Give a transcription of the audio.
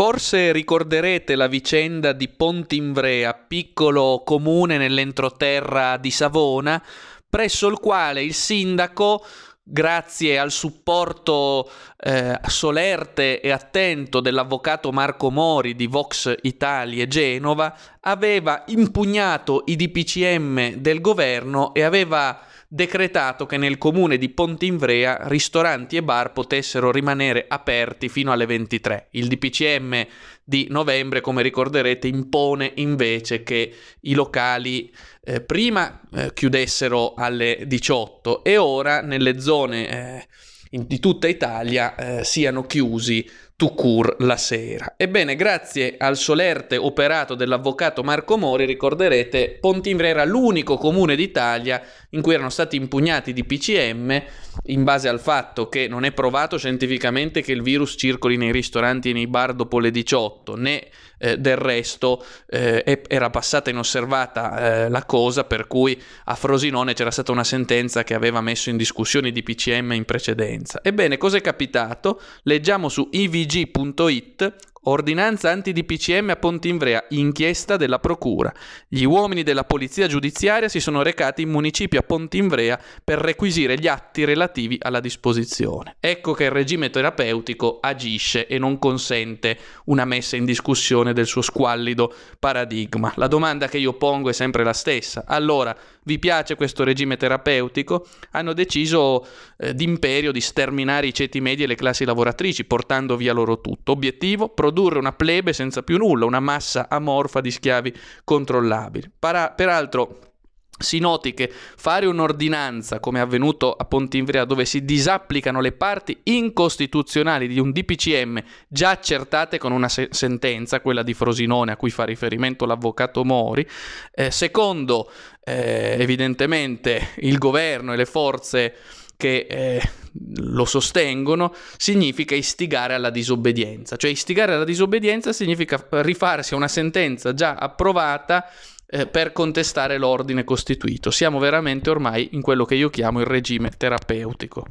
Forse ricorderete la vicenda di Pontimvrea, piccolo comune nell'entroterra di Savona, presso il quale il sindaco grazie al supporto eh, solerte e attento dell'avvocato Marco Mori di Vox Italia Genova, aveva impugnato i DPCM del governo e aveva decretato che nel comune di Pontinvrea ristoranti e bar potessero rimanere aperti fino alle 23. Il DPCM di novembre, come ricorderete, impone invece che i locali eh, prima eh, chiudessero alle 18 e ora nelle zone eh, in, di tutta Italia eh, siano chiusi tout court la sera. Ebbene, grazie al solerte operato dell'avvocato Marco Mori, ricorderete, Pontinvre era l'unico comune d'Italia in cui erano stati impugnati di PCM in base al fatto che non è provato scientificamente che il virus circoli nei ristoranti e nei bar dopo le 18, né eh, del resto eh, era passata inosservata eh, la cosa, per cui a Frosinone c'era stata una sentenza che aveva messo in discussione i DPCM in precedenza. Ebbene, cosa è capitato? Leggiamo su IVG TG.it Ordinanza anti-DPCM a Pontinvrea, inchiesta della Procura. Gli uomini della Polizia Giudiziaria si sono recati in municipio a Pontinvrea per requisire gli atti relativi alla disposizione. Ecco che il regime terapeutico agisce e non consente una messa in discussione del suo squallido paradigma. La domanda che io pongo è sempre la stessa. Allora, vi piace questo regime terapeutico? Hanno deciso eh, d'imperio di sterminare i ceti medi e le classi lavoratrici, portando via loro tutto. Obiettivo? produrre una plebe senza più nulla, una massa amorfa di schiavi controllabili. Para- peraltro, si noti che fare un'ordinanza, come è avvenuto a Pontinvrea, dove si disapplicano le parti incostituzionali di un DPCM già accertate con una se- sentenza, quella di Frosinone a cui fa riferimento l'avvocato Mori, eh, secondo eh, evidentemente il governo e le forze che eh, lo sostengono, significa istigare alla disobbedienza. Cioè istigare alla disobbedienza significa rifarsi a una sentenza già approvata eh, per contestare l'ordine costituito. Siamo veramente ormai in quello che io chiamo il regime terapeutico.